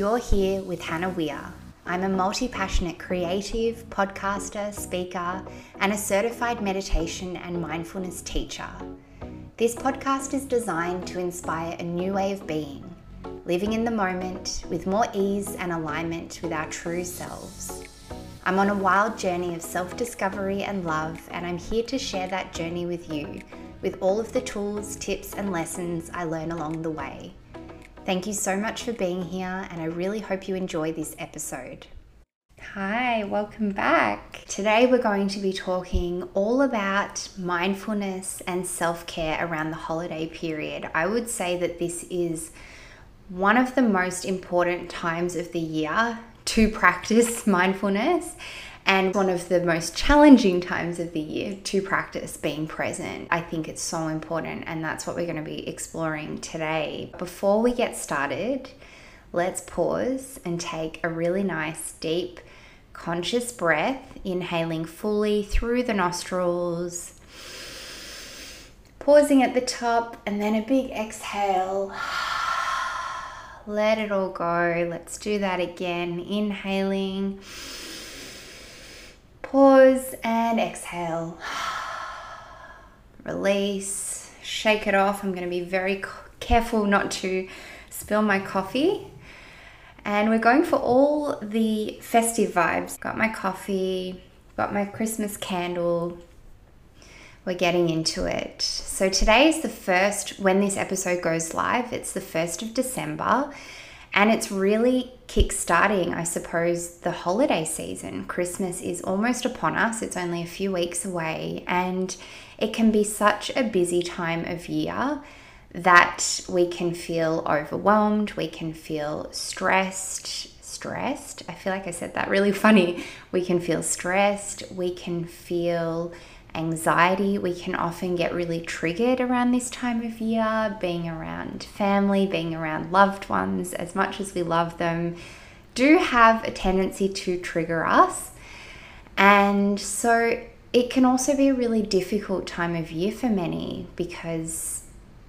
You're here with Hannah Weir. I'm a multi passionate creative, podcaster, speaker, and a certified meditation and mindfulness teacher. This podcast is designed to inspire a new way of being, living in the moment with more ease and alignment with our true selves. I'm on a wild journey of self discovery and love, and I'm here to share that journey with you with all of the tools, tips, and lessons I learn along the way. Thank you so much for being here, and I really hope you enjoy this episode. Hi, welcome back. Today we're going to be talking all about mindfulness and self care around the holiday period. I would say that this is one of the most important times of the year to practice mindfulness and one of the most challenging times of the year to practice being present. I think it's so important, and that's what we're going to be exploring today. Before we get started, let's pause and take a really nice, deep, conscious breath, inhaling fully through the nostrils. Pausing at the top and then a big exhale. Let it all go. Let's do that again. Inhaling. Pause and exhale. Release. Shake it off. I'm going to be very careful not to spill my coffee. And we're going for all the festive vibes. Got my coffee, got my Christmas candle, we're getting into it. So today is the first, when this episode goes live, it's the 1st of December. And it's really kick-starting, I suppose, the holiday season. Christmas is almost upon us. It's only a few weeks away. And it can be such a busy time of year that we can feel overwhelmed, we can feel stressed. Stressed? I feel like I said that really funny. We can feel stressed, we can feel anxiety. We can often get really triggered around this time of year, being around family, being around loved ones, as much as we love them, do have a tendency to trigger us. And so it can also be a really difficult time of year for many because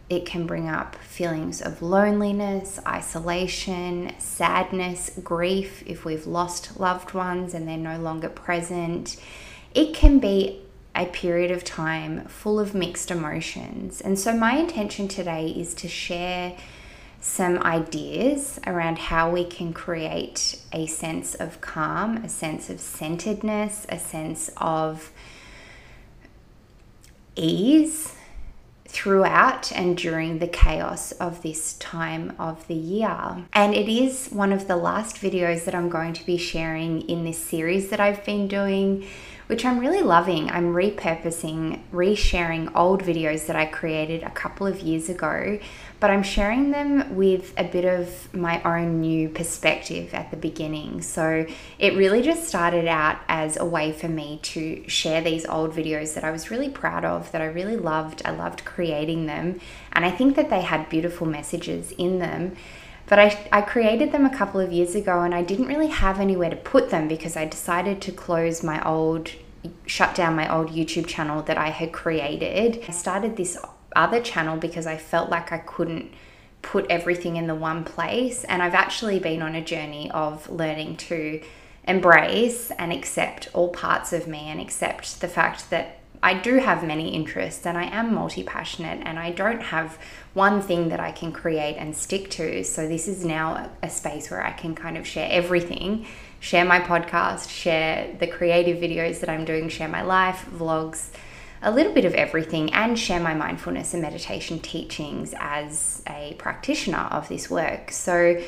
it can bring up feelings of loneliness, isolation, sadness, grief if we've lost loved ones and they're no longer present. It can be a period of time full of mixed emotions. And so, my intention today is to share some ideas around how we can create a sense of calm, a sense of centeredness, a sense of ease throughout and during the chaos of this time of the year. And it is one of the last videos that I'm going to be sharing in this series that I've been doing which I'm really loving. I'm repurposing, resharing old videos that I created a couple of years ago, but I'm sharing them with a bit of my own new perspective at the beginning. So it really just started out as a way for me to share these old videos that I was really proud of, that I really loved. I loved creating them, and I think that they had beautiful messages in them. But I, I created them a couple of years ago and I didn't really have anywhere to put them because I decided to close my old, shut down my old YouTube channel that I had created. I started this other channel because I felt like I couldn't put everything in the one place. And I've actually been on a journey of learning to embrace and accept all parts of me and accept the fact that I do have many interests and I am multi passionate and I don't have one thing that I can create and stick to. So, this is now a space where I can kind of share everything share my podcast, share the creative videos that I'm doing, share my life, vlogs, a little bit of everything, and share my mindfulness and meditation teachings as a practitioner of this work. So,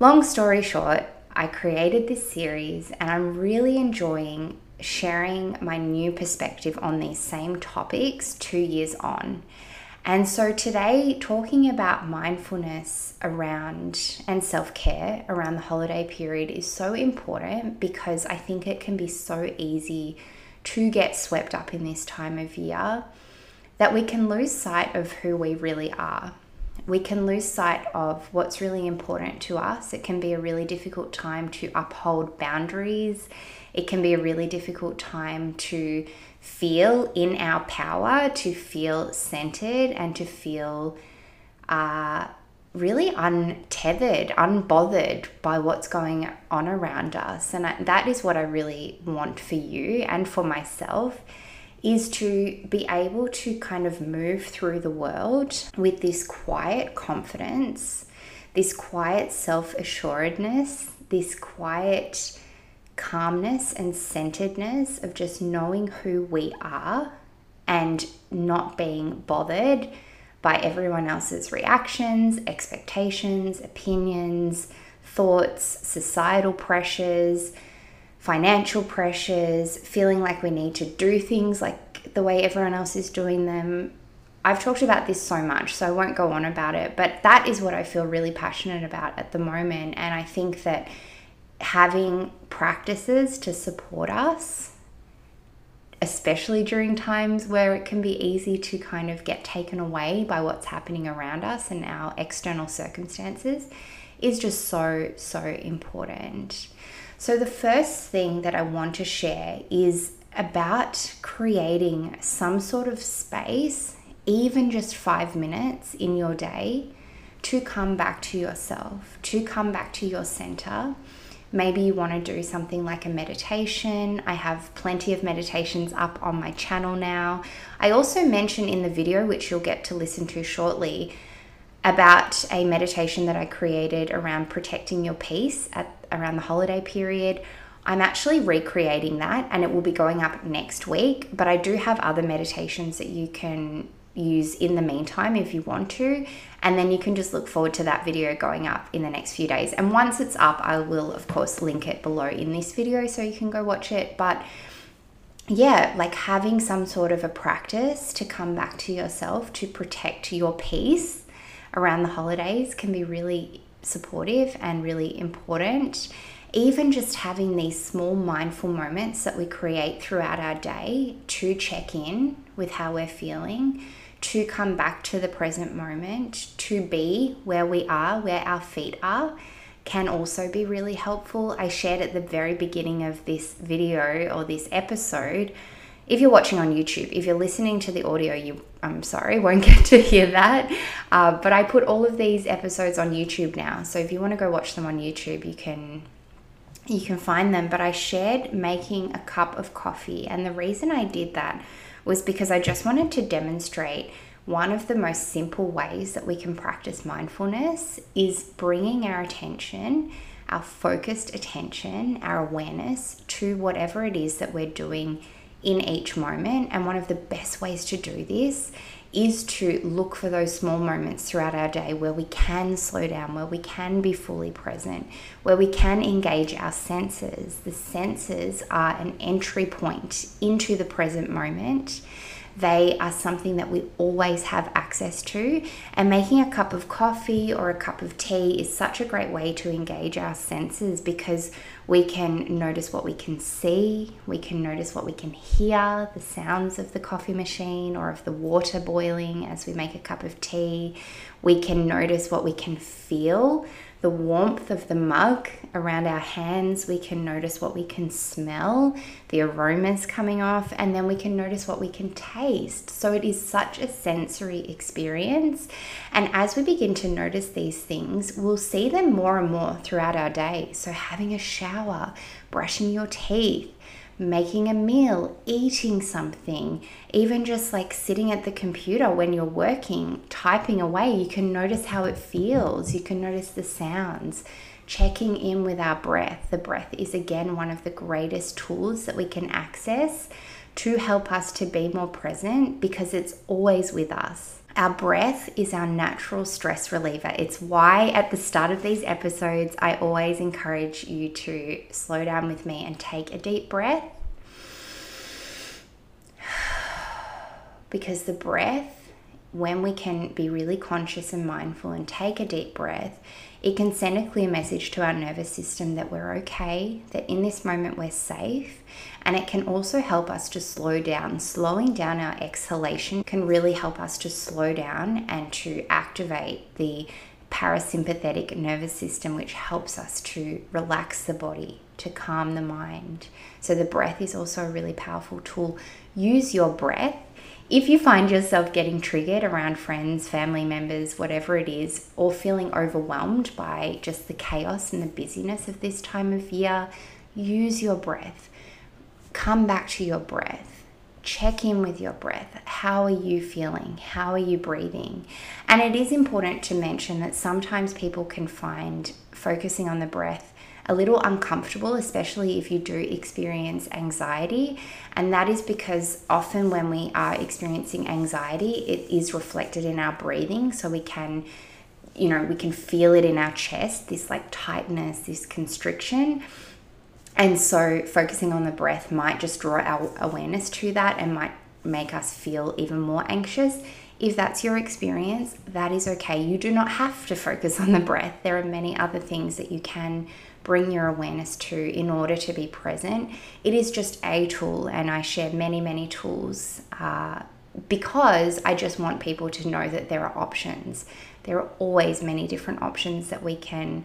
long story short, I created this series and I'm really enjoying sharing my new perspective on these same topics two years on. And so today, talking about mindfulness around and self care around the holiday period is so important because I think it can be so easy to get swept up in this time of year that we can lose sight of who we really are. We can lose sight of what's really important to us. It can be a really difficult time to uphold boundaries it can be a really difficult time to feel in our power, to feel centered, and to feel uh, really untethered, unbothered by what's going on around us. And I, that is what I really want for you and for myself is to be able to kind of move through the world with this quiet confidence, this quiet self assuredness, this quiet calmness and centeredness of just knowing who we are and not being bothered by everyone else's reactions, expectations, opinions, thoughts, societal pressures, financial pressures, feeling like we need to do things like the way everyone else is doing them. I've talked about this so much, so I won't go on about it, but that is what I feel really passionate about at the moment. And I think that having practices to support us especially during times where it can be easy to kind of get taken away by what's happening around us and our external circumstances, is just so, so important. So, the first thing that I want to share is about creating some sort of space, even just five minutes in your day, to come back to yourself, to come back to your center Maybe you want to do something like a meditation. I have plenty of meditations up on my channel now. I also mentioned in the video, which you'll get to listen to shortly, about a meditation that I created around protecting your peace at around the holiday period. I'm actually recreating that and it will be going up next week, but I do have other meditations that you can use in the meantime if you want to. And then you can just look forward to that video going up in the next few days. And once it's up, I will, of course, link it below in this video so you can go watch it. But yeah, like having some sort of a practice to come back to yourself to protect your peace around the holidays can be really supportive and really important. Even just having these small mindful moments that we create throughout our day to check in with how we're feeling to come back to the present moment, to be where we are, where our feet are, can also be really helpful. I shared at the very beginning of this video or this episode. If you're watching on YouTube, if you're listening to the audio, you I'm sorry, won't get to hear that. Uh, but I put all of these episodes on YouTube now, so if you want to go watch them on YouTube, you can you can find them. But I shared making a cup of coffee, and the reason I did that was because I just wanted to demonstrate one of the most simple ways that we can practice mindfulness is bringing our attention, our focused attention, our awareness to whatever it is that we're doing in each moment. And one of the best ways to do this is to look for those small moments throughout our day where we can slow down, where we can be fully present, where we can engage our senses. The senses are an entry point into the present moment. They are something that we always have access to, and making a cup of coffee or a cup of tea is such a great way to engage our senses because we can notice what we can see, we can notice what we can hear, the sounds of the coffee machine or of the water boiling as we make a cup of tea. We can notice what we can feel the warmth of the mug around our hands. We can notice what we can smell, the aromas coming off, and then we can notice what we can taste. So it is such a sensory experience. And as we begin to notice these things, we'll see them more and more throughout our day. So having a shower, brushing your teeth, making a meal, eating something, even just like sitting at the computer when you're working, typing away, you can notice how it feels. You can notice the sounds. Checking in with our breath. The breath is again one of the greatest tools that we can access to help us to be more present because it's always with us. Our breath is our natural stress reliever. It's why at the start of these episodes, I always encourage you to slow down with me and take a deep breath. Because the breath, when we can be really conscious and mindful and take a deep breath, it can send a clear message to our nervous system that we're okay, that in this moment we're safe, and it can also help us to slow down. Slowing down our exhalation can really help us to slow down and to activate the parasympathetic nervous system, which helps us to relax the body, to calm the mind. So, the breath is also a really powerful tool. Use your breath if you find yourself getting triggered around friends, family members, whatever it is, or feeling overwhelmed by just the chaos and the busyness of this time of year, use your breath. Come back to your breath check in with your breath. How are you feeling? How are you breathing? And it is important to mention that sometimes people can find focusing on the breath a little uncomfortable, especially if you do experience anxiety. And that is because often when we are experiencing anxiety, it is reflected in our breathing. So we can, you know, we can feel it in our chest, this like tightness, this constriction. And so focusing on the breath might just draw our awareness to that and might make us feel even more anxious. If that's your experience, that is okay. You do not have to focus on the breath. There are many other things that you can bring your awareness to in order to be present. It is just a tool, and I share many, many tools uh, because I just want people to know that there are options. There are always many different options that we can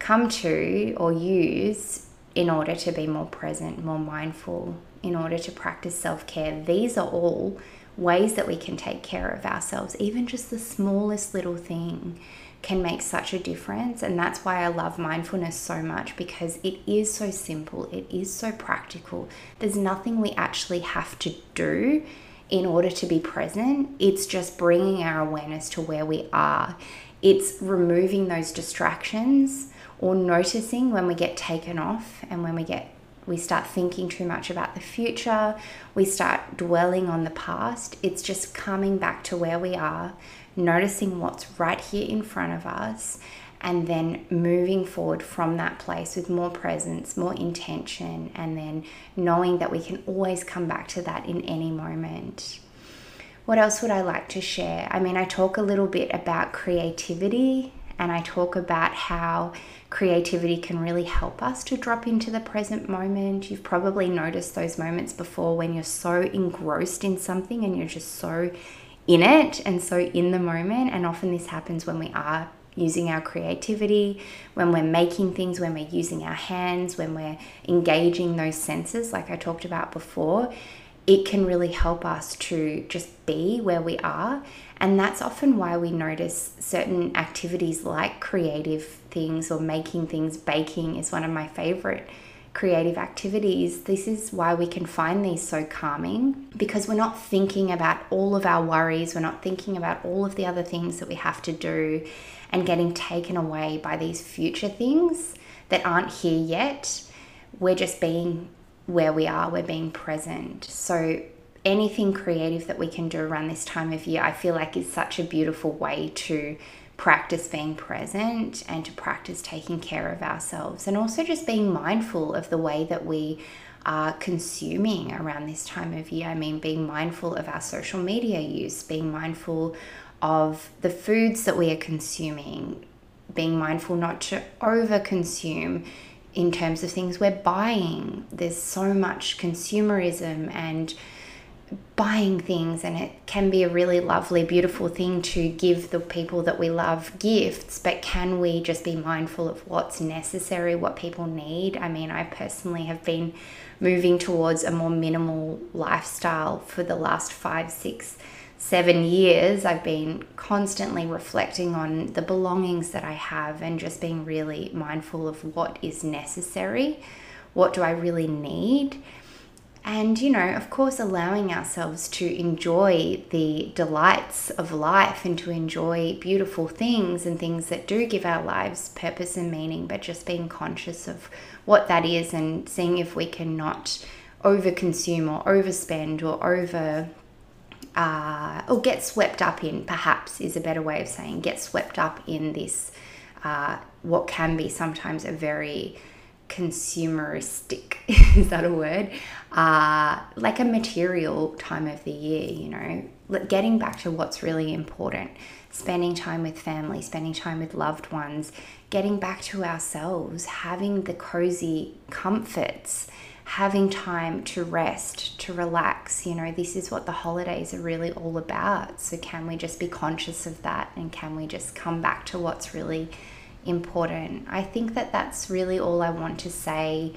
come to or use in order to be more present, more mindful, in order to practice self care. These are all ways that we can take care of ourselves. Even just the smallest little thing can make such a difference. And that's why I love mindfulness so much because it is so simple, it is so practical. There's nothing we actually have to do in order to be present, it's just bringing our awareness to where we are. It's removing those distractions or noticing when we get taken off and when we get we start thinking too much about the future, we start dwelling on the past. It's just coming back to where we are, noticing what's right here in front of us, and then moving forward from that place with more presence, more intention, and then knowing that we can always come back to that in any moment. What else would I like to share? I mean, I talk a little bit about creativity and I talk about how creativity can really help us to drop into the present moment. You've probably noticed those moments before when you're so engrossed in something and you're just so in it and so in the moment. And often this happens when we are using our creativity, when we're making things, when we're using our hands, when we're engaging those senses, like I talked about before. It can really help us to just be where we are and that's often why we notice certain activities like creative things or making things. Baking is one of my favorite creative activities. This is why we can find these so calming because we're not thinking about all of our worries, we're not thinking about all of the other things that we have to do and getting taken away by these future things that aren't here yet. We're just being where we are, we're being present. So anything creative that we can do around this time of year, I feel like is such a beautiful way to practice being present and to practice taking care of ourselves and also just being mindful of the way that we are consuming around this time of year. I mean, being mindful of our social media use, being mindful of the foods that we are consuming, being mindful not to over consume in terms of things we're buying. There's so much consumerism and buying things and it can be a really lovely beautiful thing to give the people that we love gifts but can we just be mindful of what's necessary what people need i mean i personally have been moving towards a more minimal lifestyle for the last five six seven years i've been constantly reflecting on the belongings that i have and just being really mindful of what is necessary. What do i really need? And, you know, of course, allowing ourselves to enjoy the delights of life and to enjoy beautiful things and things that do give our lives purpose and meaning, but just being conscious of what that is and seeing if we can not overconsume or overspend or over uh, or get swept up in, perhaps is a better way of saying, get swept up in this, uh, what can be sometimes a very consumeristic is that a word? Uh, like a material time of the year you know? Getting back to what's really important. Spending time with family spending time with loved ones getting back to ourselves having the cozy comforts having time to rest to relax you know this is what the holidays are really all about so can we just be conscious of that and can we just come back to what's really important. I think that that's really all I want to say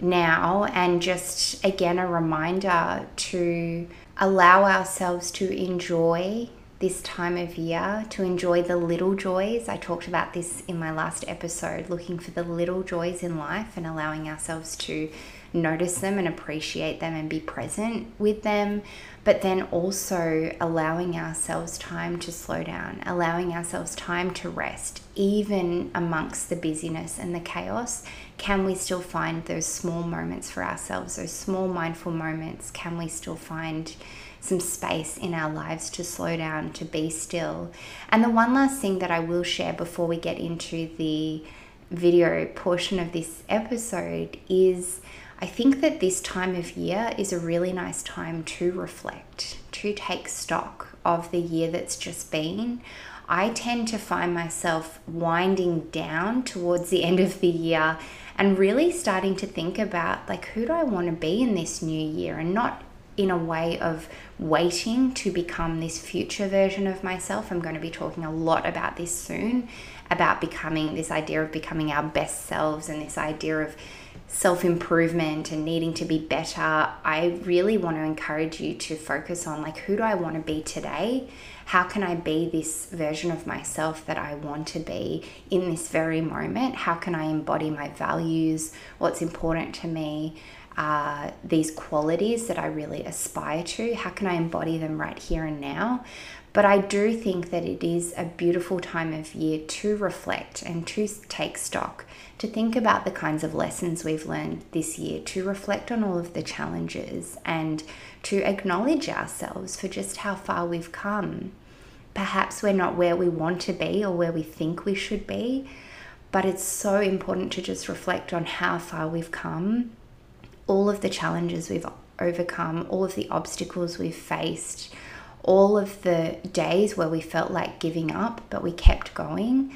now, and just again, a reminder to allow ourselves to enjoy this time of year, to enjoy the little joys. I talked about this in my last episode, looking for the little joys in life and allowing ourselves to notice them and appreciate them and be present with them, but then also allowing ourselves time to slow down, allowing ourselves time to rest, even amongst the busyness and the chaos. Can we still find those small moments for ourselves, those small mindful moments? Can we still find some space in our lives to slow down, to be still? And the one last thing that I will share before we get into the video portion of this episode is I think that this time of year is a really nice time to reflect, to take stock of the year that's just been. I tend to find myself winding down towards the end of the year and really starting to think about like who do I want to be in this new year and not in a way of waiting to become this future version of myself. I'm going to be talking a lot about this soon about becoming this idea of becoming our best selves and this idea of self improvement and needing to be better, I really want to encourage you to focus on like, who do I want to be today? How can I be this version of myself that I want to be in this very moment? How can I embody my values? What's important to me? Uh, these qualities that I really aspire to? How can I embody them right here and now? But I do think that it is a beautiful time of year to reflect and to take stock, to think about the kinds of lessons we've learned this year, to reflect on all of the challenges and to acknowledge ourselves for just how far we've come. Perhaps we're not where we want to be or where we think we should be, but it's so important to just reflect on how far we've come, all of the challenges we've overcome, all of the obstacles we've faced all of the days where we felt like giving up, but we kept going,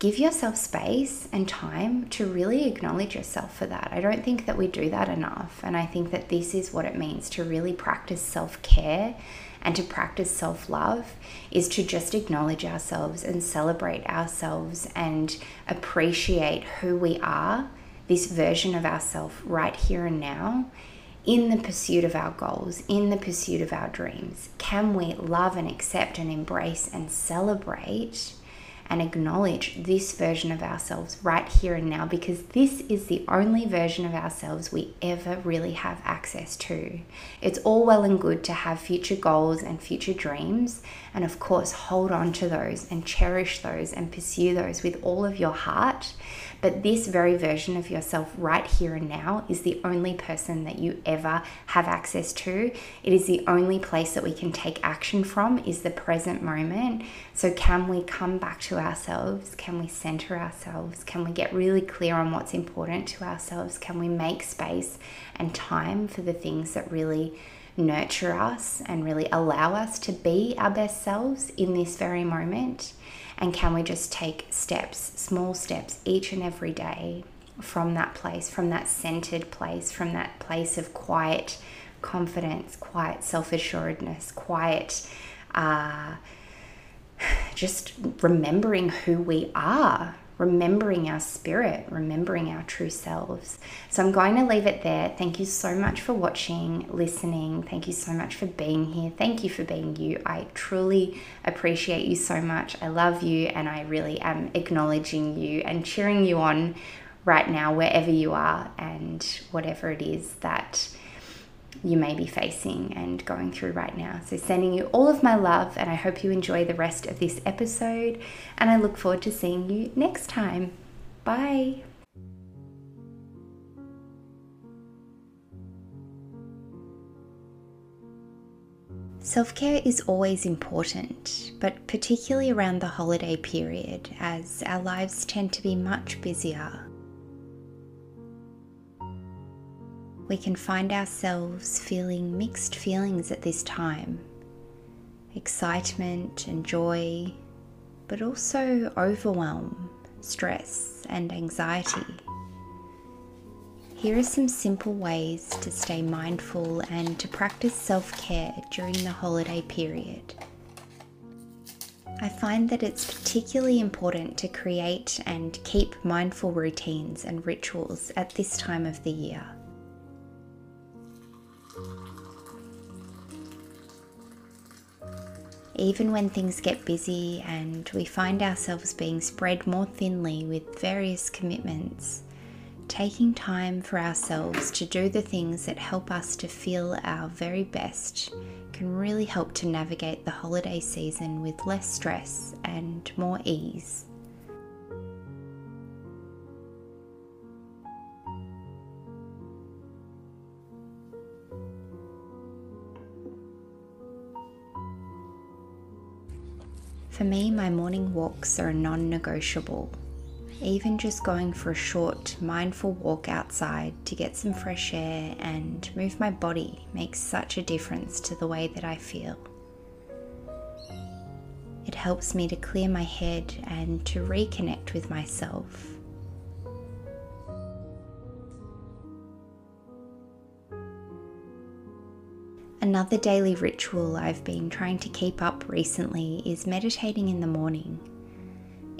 give yourself space and time to really acknowledge yourself for that. I don't think that we do that enough. And I think that this is what it means to really practice self care and to practice self love is to just acknowledge ourselves and celebrate ourselves and appreciate who we are, this version of ourselves right here and now in the pursuit of our goals, in the pursuit of our dreams? Can we love and accept and embrace and celebrate and acknowledge this version of ourselves right here and now because this is the only version of ourselves we ever really have access to. It's all well and good to have future goals and future dreams, and of course, hold on to those and cherish those and pursue those with all of your heart. But this very version of yourself right here and now is the only person that you ever have access to. It is the only place that we can take action from is the present moment. So can we come back to ourselves? Can we center ourselves? Can we get really clear on what's important to ourselves? Can we make space and time for the things that really nurture us and really allow us to be our best selves in this very moment? And can we just take steps, small steps, each and every day from that place, from that centered place, from that place of quiet confidence, quiet self assuredness, quiet. Uh, just remembering who we are, remembering our spirit, remembering our true selves. So I'm going to leave it there. Thank you so much for watching, listening. Thank you so much for being here. Thank you for being you. I truly appreciate you so much. I love you and I really am acknowledging you and cheering you on right now, wherever you are and whatever it is that you may be facing and going through right now. So, sending you all of my love, and I hope you enjoy the rest of this episode. And I look forward to seeing you next time. Bye. Self care is always important, but particularly around the holiday period, as our lives tend to be much busier we can find ourselves feeling mixed feelings at this time excitement and joy, but also overwhelm, stress, and anxiety. Here are some simple ways to stay mindful and to practice self care during the holiday period. I find that it's particularly important to create and keep mindful routines and rituals at this time of the year. Even when things get busy and we find ourselves being spread more thinly with various commitments, taking time for ourselves to do the things that help us to feel our very best can really help to navigate the holiday season with less stress and more ease. For me, my morning walks are non negotiable. Even just going for a short, mindful walk outside to get some fresh air and move my body makes such a difference to the way that I feel. It helps me to clear my head and to reconnect with myself. Another daily ritual I've been trying to keep up recently is meditating in the morning.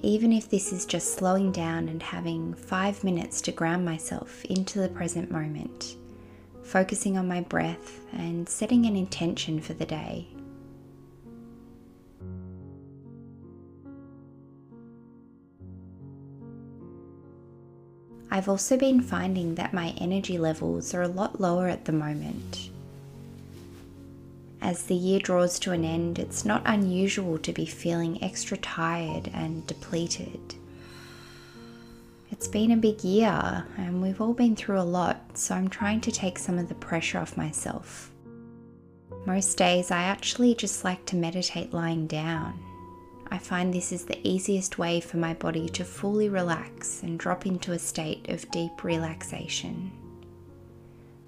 Even if this is just slowing down and having five minutes to ground myself into the present moment, focusing on my breath and setting an intention for the day. I've also been finding that my energy levels are a lot lower at the moment. As the year draws to an end, it's not unusual to be feeling extra tired and depleted. It's been a big year and we've all been through a lot, so I'm trying to take some of the pressure off myself. Most days, I actually just like to meditate lying down. I find this is the easiest way for my body to fully relax and drop into a state of deep relaxation.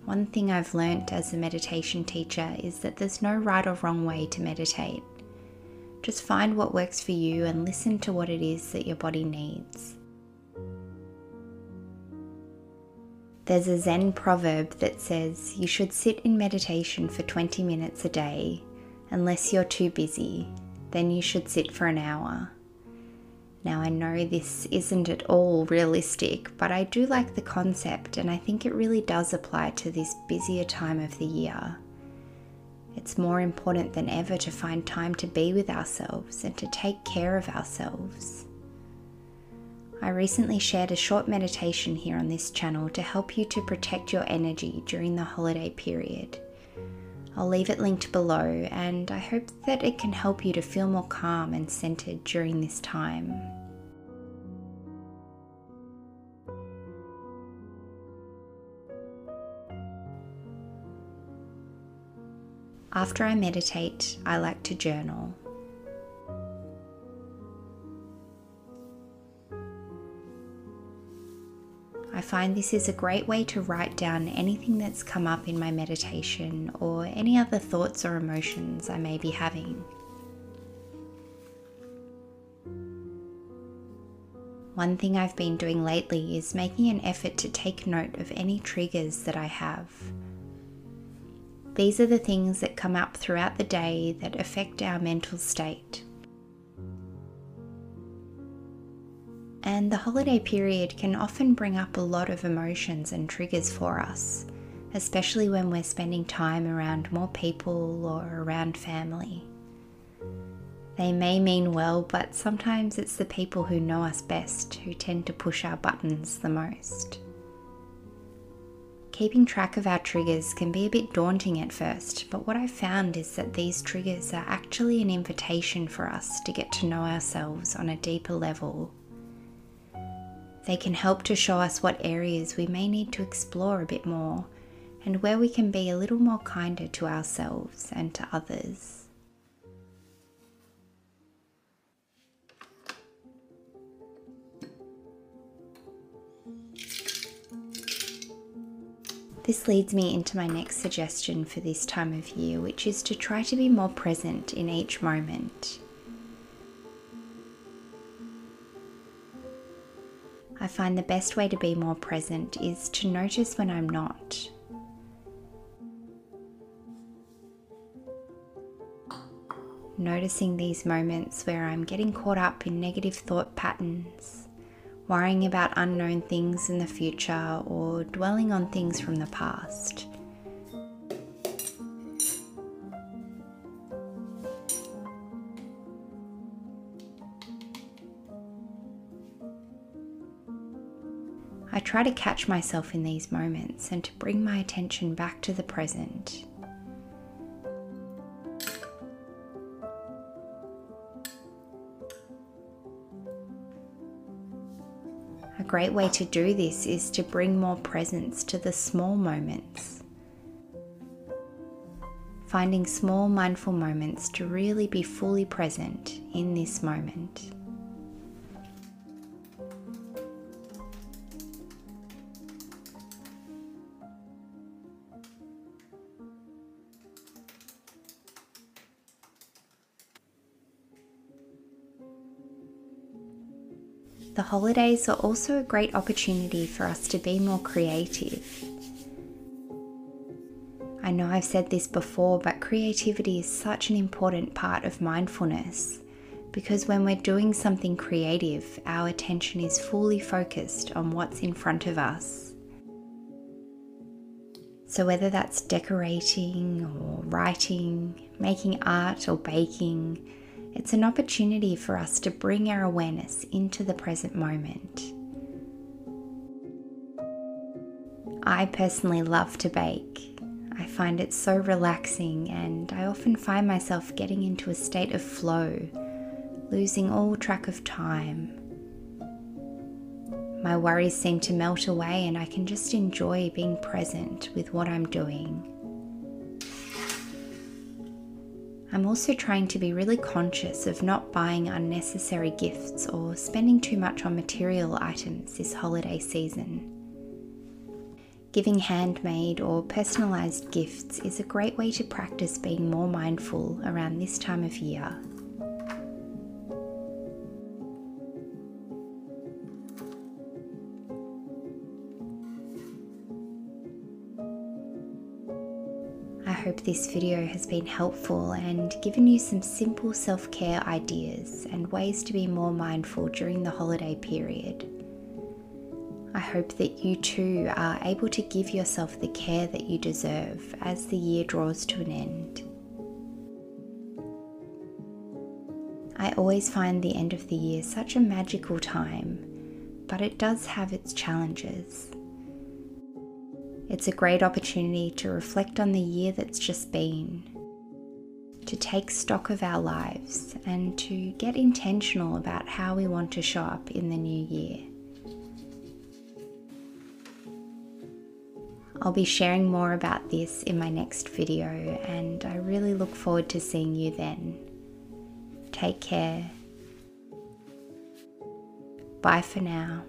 One thing I've learnt as a meditation teacher is that there's no right or wrong way to meditate. Just find what works for you and listen to what it is that your body needs. There's a Zen proverb that says you should sit in meditation for 20 minutes a day unless you're too busy, then you should sit for an hour. Now, I know this isn't at all realistic, but I do like the concept and I think it really does apply to this busier time of the year. It's more important than ever to find time to be with ourselves and to take care of ourselves. I recently shared a short meditation here on this channel to help you to protect your energy during the holiday period. I'll leave it linked below, and I hope that it can help you to feel more calm and centered during this time. After I meditate, I like to journal. Find this is a great way to write down anything that's come up in my meditation or any other thoughts or emotions I may be having. One thing I've been doing lately is making an effort to take note of any triggers that I have. These are the things that come up throughout the day that affect our mental state. And the holiday period can often bring up a lot of emotions and triggers for us, especially when we're spending time around more people or around family. They may mean well, but sometimes it's the people who know us best who tend to push our buttons the most. Keeping track of our triggers can be a bit daunting at first, but what I've found is that these triggers are actually an invitation for us to get to know ourselves on a deeper level they can help to show us what areas we may need to explore a bit more and where we can be a little more kinder to ourselves and to others. This leads me into my next suggestion for this time of year, which is to try to be more present in each moment. I find the best way to be more present is to notice when I'm not. Noticing these moments where I'm getting caught up in negative thought patterns, worrying about unknown things in the future, or dwelling on things from the past. I try to catch myself in these moments and to bring my attention back to the present. A great way to do this is to bring more presence to the small moments. Finding small mindful moments to really be fully present in this moment. Holidays are also a great opportunity for us to be more creative. I know I've said this before, but creativity is such an important part of mindfulness because when we're doing something creative, our attention is fully focused on what's in front of us. So, whether that's decorating or writing, making art or baking, it's an opportunity for us to bring our awareness into the present moment. I personally love to bake. I find it so relaxing, and I often find myself getting into a state of flow, losing all track of time. My worries seem to melt away, and I can just enjoy being present with what I'm doing. I'm also trying to be really conscious of not buying unnecessary gifts or spending too much on material items this holiday season. Giving handmade or personalised gifts is a great way to practice being more mindful around this time of year. This video has been helpful and given you some simple self care ideas and ways to be more mindful during the holiday period. I hope that you too are able to give yourself the care that you deserve as the year draws to an end. I always find the end of the year such a magical time, but it does have its challenges. It's a great opportunity to reflect on the year that's just been, to take stock of our lives, and to get intentional about how we want to show up in the new year. I'll be sharing more about this in my next video, and I really look forward to seeing you then. Take care. Bye for now.